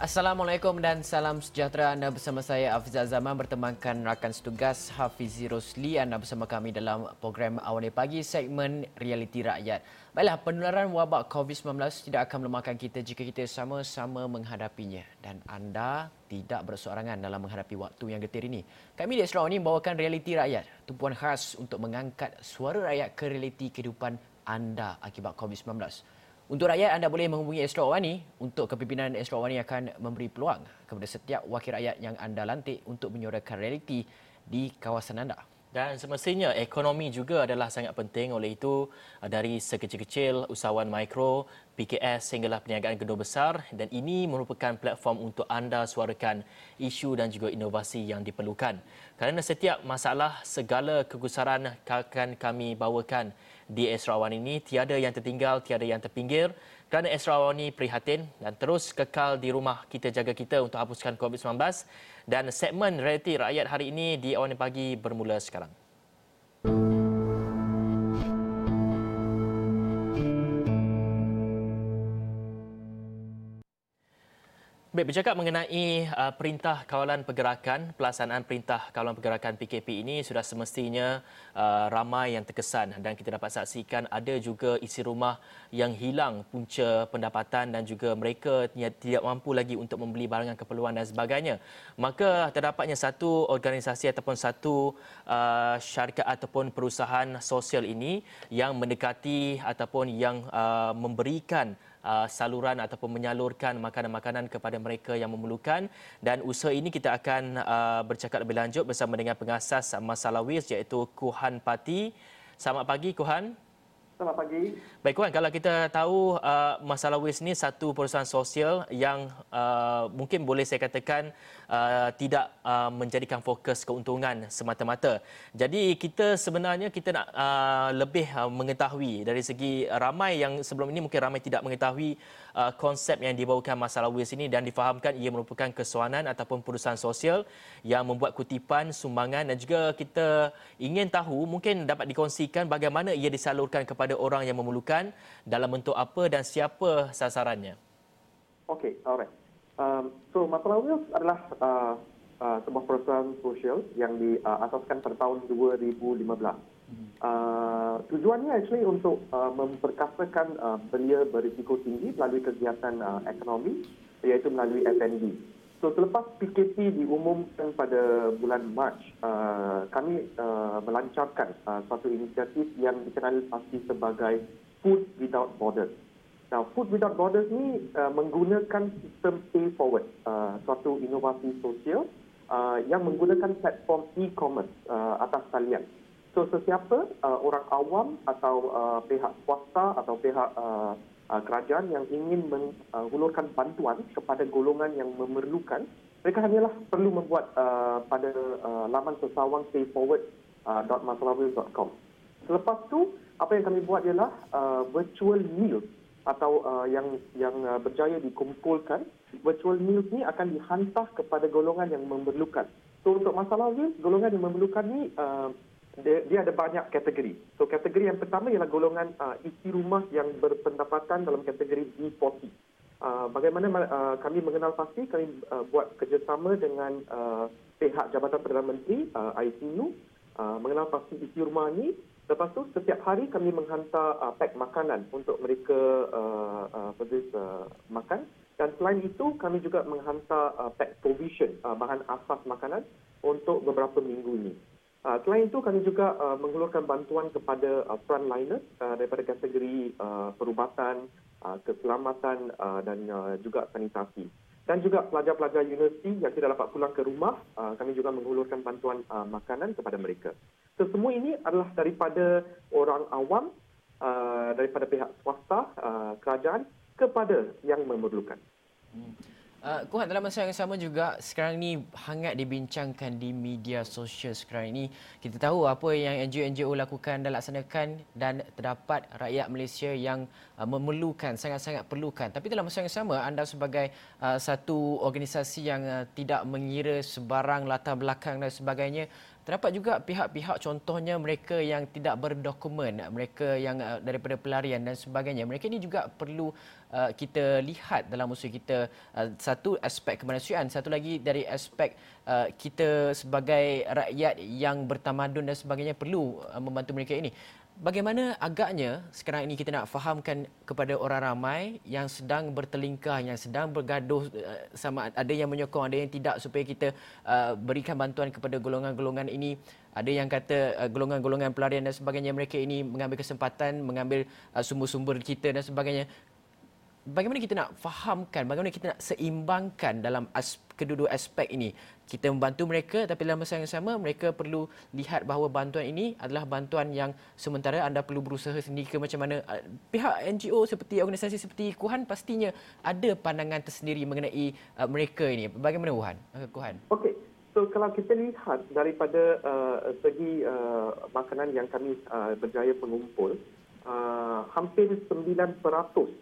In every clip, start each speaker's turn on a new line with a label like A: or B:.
A: Assalamualaikum dan salam sejahtera anda bersama saya Afizal Zaman bertemankan rakan setugas Hafizi Rosli anda bersama kami dalam program Awal Pagi segmen Realiti Rakyat. Baiklah, penularan wabak COVID-19 tidak akan melemahkan kita jika kita sama-sama menghadapinya dan anda tidak bersorangan dalam menghadapi waktu yang getir ini. Kami di Esra ini membawakan Realiti Rakyat, tumpuan khas untuk mengangkat suara rakyat ke realiti kehidupan anda akibat COVID-19. Untuk rakyat, anda boleh menghubungi Astro Awani. Untuk kepimpinan Astro Awani akan memberi peluang kepada setiap wakil rakyat yang anda lantik untuk menyuarakan realiti di kawasan anda.
B: Dan semestinya ekonomi juga adalah sangat penting oleh itu dari sekecil-kecil usahawan mikro, PKS sehinggalah perniagaan gedung besar dan ini merupakan platform untuk anda suarakan isu dan juga inovasi yang diperlukan. Kerana setiap masalah, segala kegusaran akan kami bawakan di Esrawan ini tiada yang tertinggal, tiada yang terpinggir kerana Esrawan ini prihatin dan terus kekal di rumah kita jaga kita untuk hapuskan COVID-19 dan segmen realiti rakyat hari ini di Awan Pagi bermula sekarang. Baik, bercakap mengenai uh, perintah kawalan pergerakan, pelaksanaan perintah kawalan pergerakan PKP ini sudah semestinya uh, ramai yang terkesan dan kita dapat saksikan ada juga isi rumah yang hilang punca pendapatan dan juga mereka tidak mampu lagi untuk membeli barangan keperluan dan sebagainya. Maka terdapatnya satu organisasi ataupun satu uh, syarikat ataupun perusahaan sosial ini yang mendekati ataupun yang uh, memberikan uh, saluran ataupun menyalurkan makanan-makanan kepada mereka yang memerlukan dan usaha ini kita akan uh, bercakap lebih lanjut bersama dengan pengasas Masalah WIS iaitu Kuhan Pati. Selamat pagi Kuhan.
C: Selamat pagi.
B: Baik Kuhan, kalau kita tahu uh, Masalah WIS ini satu perusahaan sosial yang uh, mungkin boleh saya katakan uh, tidak uh, menjadikan fokus keuntungan semata-mata. Jadi kita sebenarnya kita nak uh, lebih uh, mengetahui dari segi ramai yang sebelum ini mungkin ramai tidak mengetahui uh, konsep yang dibawakan masalah WIS ini dan difahamkan ia merupakan kesuanan ataupun perusahaan sosial yang membuat kutipan sumbangan dan juga kita ingin tahu mungkin dapat dikongsikan bagaimana ia disalurkan kepada orang yang memerlukan dalam bentuk apa dan siapa sasarannya.
C: Okey, alright. Um, so Masalah Wheels adalah uh, uh, sebuah perusahaan sosial yang diasaskan pada tahun 2015. Uh, tujuannya actually untuk uh, memperkasakan uh, belia berisiko tinggi melalui kegiatan uh, ekonomi iaitu melalui F&B. So selepas PKP diumumkan pada bulan Mac, uh, kami uh, melancarkan uh, suatu inisiatif yang dikenali pasti sebagai Food Without Borders. Now, Food Without Borders ni uh, menggunakan sistem pay forward, uh, suatu inovasi sosial uh, yang menggunakan platform e-commerce uh, atas talian. So, sesiapa uh, orang awam atau uh, pihak swasta atau pihak uh, uh, kerajaan yang ingin menghulurkan uh, bantuan kepada golongan yang memerlukan, mereka hanyalah perlu membuat uh, pada uh, laman sesawang payforward.masalahwil.com. Uh, Selepas tu, apa yang kami buat ialah uh, virtual meals atau uh, yang yang uh, berjaya dikumpulkan virtual meals ni akan dihantar kepada golongan yang memerlukan. So untuk masalah meals, golongan yang memerlukan ni uh, dia, dia ada banyak kategori. So kategori yang pertama ialah golongan uh, isi rumah yang berpendapatan dalam kategori B40. Uh, bagaimana uh, kami mengenal pasti kami uh, buat kerjasama dengan uh, pihak Jabatan Perdana Menteri uh, ICU uh, mengenal pasti isi rumah ni Lepas tu setiap hari kami menghantar uh, pack makanan untuk mereka uh, uh, uh, makan dan selain itu kami juga menghantar uh, pack provision uh, bahan asas makanan untuk beberapa minggu ini. Uh, selain itu kami juga uh, menghulurkan bantuan kepada uh, frontliners uh, daripada kategori uh, perubatan, uh, keselamatan uh, dan uh, juga sanitasi. Dan juga pelajar-pelajar universiti yang tidak dapat pulang ke rumah, uh, kami juga menghulurkan bantuan uh, makanan kepada mereka. So, semua ini adalah daripada orang awam, uh, daripada pihak swasta, uh, kerajaan kepada yang memerlukan.
A: Hmm. Uh, Kuhan, dalam masa yang sama juga sekarang ni hangat dibincangkan di media sosial sekarang ini. Kita tahu apa yang NGO-NGO lakukan dan laksanakan dan terdapat rakyat Malaysia yang uh, memerlukan, sangat-sangat perlukan. Tapi dalam masa yang sama, anda sebagai uh, satu organisasi yang uh, tidak mengira sebarang latar belakang dan sebagainya, terdapat juga pihak-pihak contohnya mereka yang tidak berdokumen, mereka yang uh, daripada pelarian dan sebagainya. Mereka ini juga perlu uh, kita lihat dalam usaha kita uh, satu aspek kemanusiaan, satu lagi dari aspek uh, kita sebagai rakyat yang bertamadun dan sebagainya perlu uh, membantu mereka ini. Bagaimana agaknya sekarang ini kita nak fahamkan kepada orang ramai yang sedang bertelingkah, yang sedang bergaduh uh, sama ada yang menyokong, ada yang tidak supaya kita uh, berikan bantuan kepada golongan-golongan ini. Ada yang kata uh, golongan-golongan pelarian dan sebagainya mereka ini mengambil kesempatan, mengambil uh, sumber-sumber kita dan sebagainya bagaimana kita nak fahamkan, bagaimana kita nak seimbangkan dalam as, kedua-dua aspek ini. Kita membantu mereka tapi dalam masa yang sama mereka perlu lihat bahawa bantuan ini adalah bantuan yang sementara anda perlu berusaha sendiri ke macam mana. Ah, pihak NGO seperti organisasi seperti Kuhan pastinya ada pandangan tersendiri mengenai uh, mereka ini. Bagaimana Wuhan? Kuhan.
C: Okey. So kalau kita lihat daripada uh, segi uh, makanan yang kami uh, berjaya pengumpul, uh, hampir 9%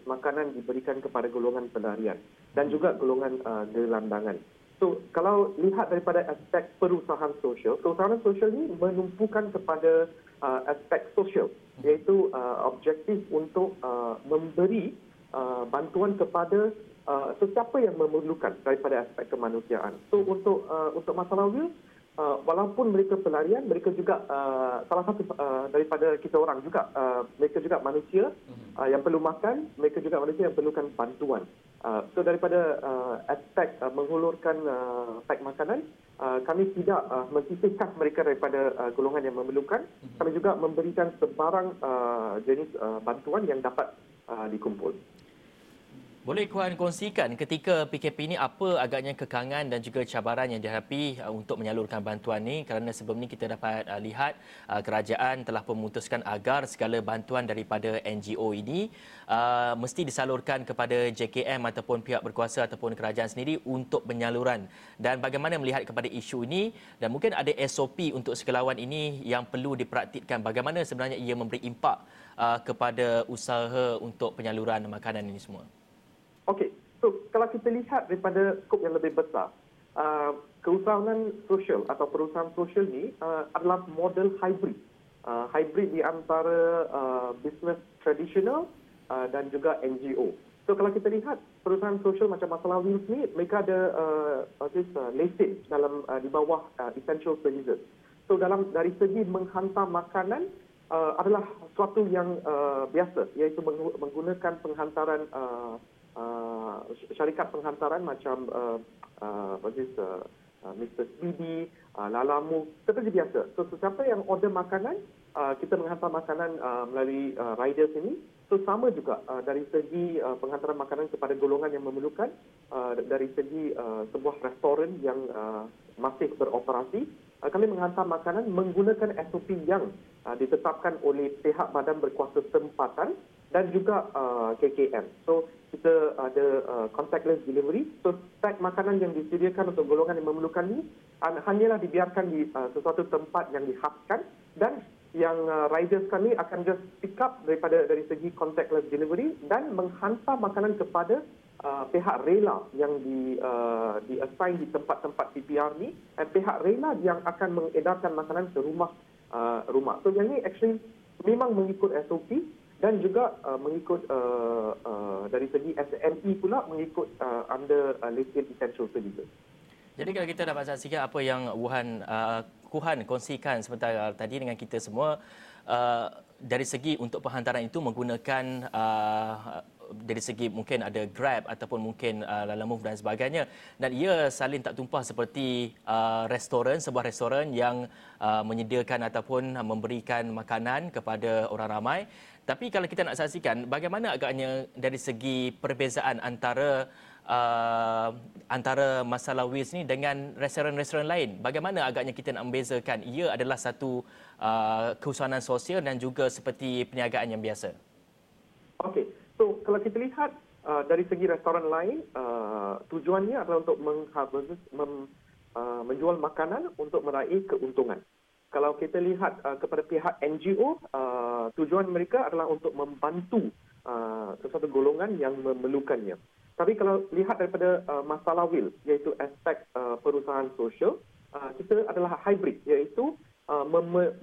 C: makanan diberikan kepada golongan pelarian dan juga golongan uh, gelandangan. So kalau lihat daripada aspek perusahaan sosial, perusahaan sosial ini menumpukan kepada uh, aspek sosial iaitu uh, objektif untuk uh, memberi uh, bantuan kepada uh, sesiapa yang memerlukan daripada aspek kemanusiaan. So untuk uh, untuk masalah will uh, walaupun mereka pelarian, mereka juga uh, salah satu uh, daripada kita orang juga, uh, mereka juga manusia uh, yang perlu makan, mereka juga manusia yang perlukan bantuan. Uh, so daripada uh, aspek uh, menghulurkan uh, pack makanan, uh, kami tidak uh, mensisihkan mereka daripada uh, golongan yang memerlukan. Kami juga memberikan sebarang uh, jenis uh, bantuan yang dapat uh, dikumpul.
B: Boleh Kuan kongsikan ketika PKP ini apa agaknya kekangan dan juga cabaran yang dihadapi uh, untuk menyalurkan bantuan ini kerana sebelum ini kita dapat uh, lihat uh, kerajaan telah memutuskan agar segala bantuan daripada NGO ini mesti disalurkan kepada JKM ataupun pihak berkuasa ataupun kerajaan sendiri untuk penyaluran. Dan bagaimana melihat kepada isu ini? Dan mungkin ada SOP untuk sekelawan ini yang perlu dipraktikkan. Bagaimana sebenarnya ia memberi impak kepada usaha untuk penyaluran makanan ini semua.
C: Okey, so kalau kita lihat daripada skop yang lebih besar, uh, keusahawan sosial atau perusahaan sosial ni uh, adalah model hybrid. Uh, hybrid di antara uh, bisnes tradisional uh, dan juga NGO. So kalau kita lihat perusahaan sosial macam Masalah Wheels ni, mereka ada uh, this, uh, lesen dalam uh, di bawah uh, essential services. So dalam dari segi menghantar makanan uh, adalah sesuatu yang uh, biasa, iaitu menggunakan penghantaran uh, uh, syarikat penghantaran macam uh, uh, Mr. Speedy, uh, Lalamu, seperti biasa. So, sesiapa yang order makanan, uh, kita menghantar makanan uh, melalui uh, riders ini. So, sama juga uh, dari segi uh, penghantaran makanan kepada golongan yang memerlukan, uh, dari segi uh, sebuah restoran yang uh, masih beroperasi, uh, kami menghantar makanan menggunakan SOP yang uh, ditetapkan oleh pihak badan berkuasa tempatan dan juga uh, KKM. So, kita ada uh, contactless delivery. So, pack makanan yang disediakan untuk golongan yang memerlukan ini uh, hanyalah dibiarkan di uh, sesuatu tempat yang dihaskan dan yang uh, riders kami akan just pick up daripada dari segi contactless delivery dan menghantar makanan kepada uh, pihak rela yang di uh, di assign di tempat-tempat PPR ni dan pihak rela yang akan mengedarkan makanan ke rumah uh, rumah. So yang ni actually memang mengikut SOP dan juga uh, mengikut uh, uh, dari segi SME pula mengikut uh, under uh, listed essential services.
B: Jadi kalau kita dapat saksikan apa yang Wuhan uh, Kuhan kongsikan sebentar tadi dengan kita semua uh, dari segi untuk penghantaran itu menggunakan uh, dari segi mungkin ada Grab ataupun mungkin uh, Lalamove dan sebagainya dan ia salin tak tumpah seperti uh, restoran sebuah restoran yang uh, menyediakan ataupun memberikan makanan kepada orang ramai tapi kalau kita nak saksikan bagaimana agaknya dari segi perbezaan antara uh, antara masalah WIS ni dengan restoran-restoran lain. Bagaimana agaknya kita nak membezakan ia adalah satu uh, keusahanan sosial dan juga seperti perniagaan yang biasa?
C: Okey. So, kalau kita lihat uh, dari segi restoran lain, uh, tujuannya adalah untuk mem, uh, menjual makanan untuk meraih keuntungan. Kalau kita lihat uh, kepada pihak NGO, uh, tujuan mereka adalah untuk membantu uh, sesuatu golongan yang memerlukannya. Tapi kalau lihat daripada uh, masalah will, iaitu aspek uh, perusahaan sosial, uh, kita adalah hybrid iaitu uh, mem-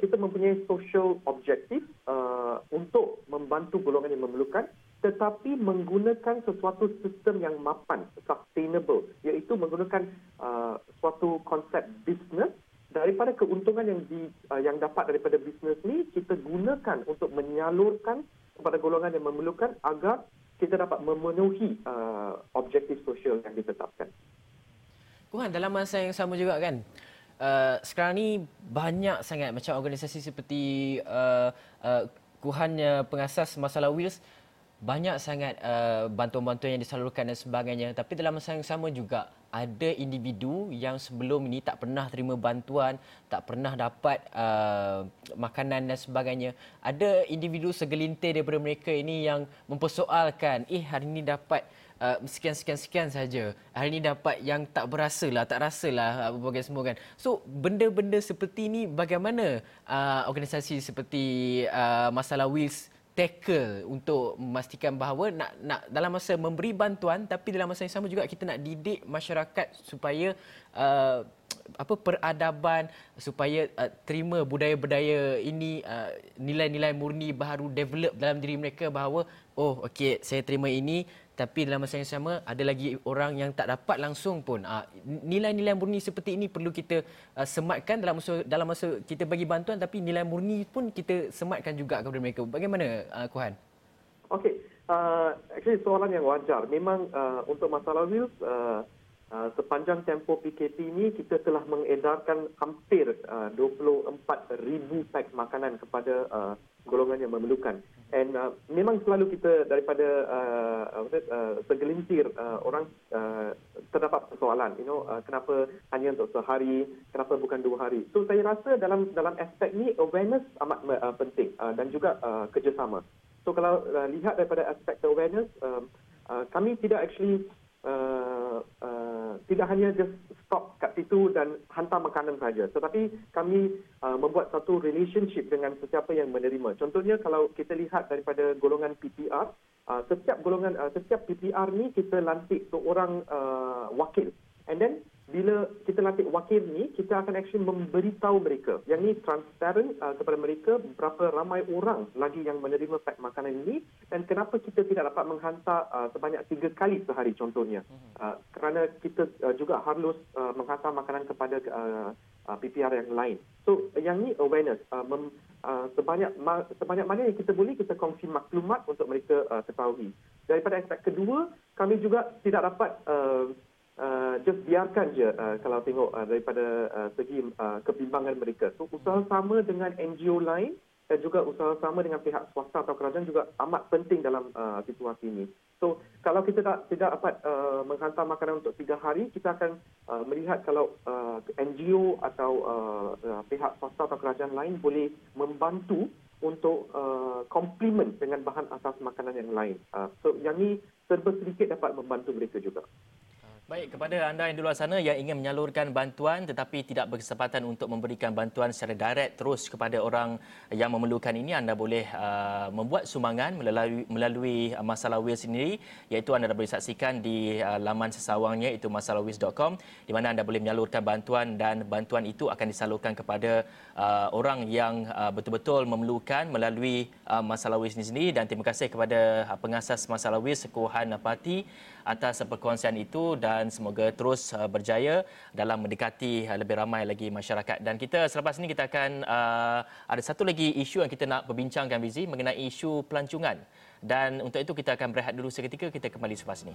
C: kita mempunyai social objective uh, untuk membantu golongan yang memerlukan tetapi menggunakan sesuatu sistem yang mapan, sustainable, iaitu menggunakan uh, suatu konsep bisnes daripada keuntungan yang di, uh, yang dapat daripada bisnes ni kita gunakan untuk menyalurkan kepada golongan yang memerlukan agar kita dapat memenuhi uh, objektif sosial yang ditetapkan.
A: Kuhan, dalam masa yang sama juga kan, uh, sekarang ni banyak sangat macam organisasi seperti uh, uh, Kuhannya pengasas masalah Wills banyak sangat uh, bantuan-bantuan yang disalurkan dan sebagainya tapi dalam masa yang sama juga ada individu yang sebelum ini tak pernah terima bantuan tak pernah dapat uh, makanan dan sebagainya. Ada individu segelintir daripada mereka ini yang mempersoalkan eh hari ini dapat uh, sekian sekian sekian saja. Hari ini dapat yang tak berasa lah tak rasa lah berbagai uh, semua kan. So benda-benda seperti ini bagaimana uh, organisasi seperti uh, masalah Wills tackle untuk memastikan bahawa nak nak dalam masa memberi bantuan tapi dalam masa yang sama juga kita nak didik masyarakat supaya uh, apa peradaban supaya uh, terima budaya-budaya ini uh, nilai-nilai murni baru develop dalam diri mereka bahawa oh okey saya terima ini tapi dalam masa yang sama ada lagi orang yang tak dapat langsung pun. Uh, nilai-nilai murni seperti ini perlu kita uh, sematkan dalam masa dalam masa kita bagi bantuan tapi nilai murni pun kita sematkan juga kepada mereka. Bagaimana uh, Kuhan
C: okey uh, actually soalan yang wajar. Memang uh, untuk masalah wheels uh, Uh, sepanjang tempoh PKP ini kita telah mengedarkan hampir uh, 24,000 pack makanan kepada uh, golongan yang memerlukan. And uh, memang selalu kita daripada uh, uh, segelintir uh, orang uh, terdapat persoalan, you know, uh, kenapa hanya untuk sehari, kenapa bukan dua hari. So saya rasa dalam dalam aspek ni awareness amat uh, penting uh, dan juga uh, kerjasama. So kalau uh, lihat daripada aspek awareness, uh, uh, kami tidak actually uh, uh, tidak hanya just stop kat situ dan hantar makanan saja. Tetapi kami uh, membuat satu relationship dengan sesiapa yang menerima. Contohnya kalau kita lihat daripada golongan PPR uh, setiap golongan uh, setiap PPR ni kita lantik seorang uh, wakil. And then bila kita lantik wakil ni, kita akan actually memberitahu mereka. Yang ni transparent uh, kepada mereka berapa ramai orang lagi yang menerima pack makanan ini dan kenapa kita tidak dapat menghantar uh, sebanyak tiga kali sehari contohnya. Mhm. Uh, kerana kita uh, juga harus uh, menghantar makanan kepada uh, uh, PPR yang lain. So yang ni awareness. Uh, mem, uh, sebanyak ma- sebanyak mana yang kita boleh, kita kongsi maklumat untuk mereka uh, ketahui. Daripada aspek kedua, kami juga tidak dapat uh, uh, just biarkan je uh, kalau tengok uh, daripada uh, segi uh, kebimbangan mereka. So usaha sama dengan NGO lain dan juga usaha sama dengan pihak swasta atau kerajaan juga amat penting dalam uh, situasi ini. So kalau kita tak tidak dapat uh, menghantar makanan untuk tiga hari, kita akan uh, melihat kalau uh, NGO atau uh, uh, pihak swasta atau kerajaan lain boleh membantu untuk uh, komplement dengan bahan asas makanan yang lain. Uh, so yang ini serba sedikit dapat membantu mereka juga.
B: Baik, kepada anda yang di luar sana yang ingin menyalurkan bantuan tetapi tidak berkesempatan untuk memberikan bantuan secara direct terus kepada orang yang memerlukan ini, anda boleh uh, membuat sumbangan melalui, melalui uh, Masalah Will sendiri. Iaitu anda boleh saksikan di uh, laman sesawangnya itu masalahwiz.com di mana anda boleh menyalurkan bantuan dan bantuan itu akan disalurkan kepada uh, orang yang uh, betul-betul memerlukan melalui uh, Masalah Will sendiri. Dan terima kasih kepada uh, pengasas Masalah Will Sekuhan Pati atas perkongsian itu dan semoga terus uh, berjaya dalam mendekati uh, lebih ramai lagi masyarakat. Dan kita selepas ini kita akan uh, ada satu lagi isu yang kita nak perbincangkan Bizi mengenai isu pelancongan. Dan untuk itu kita akan berehat dulu seketika kita kembali selepas ini.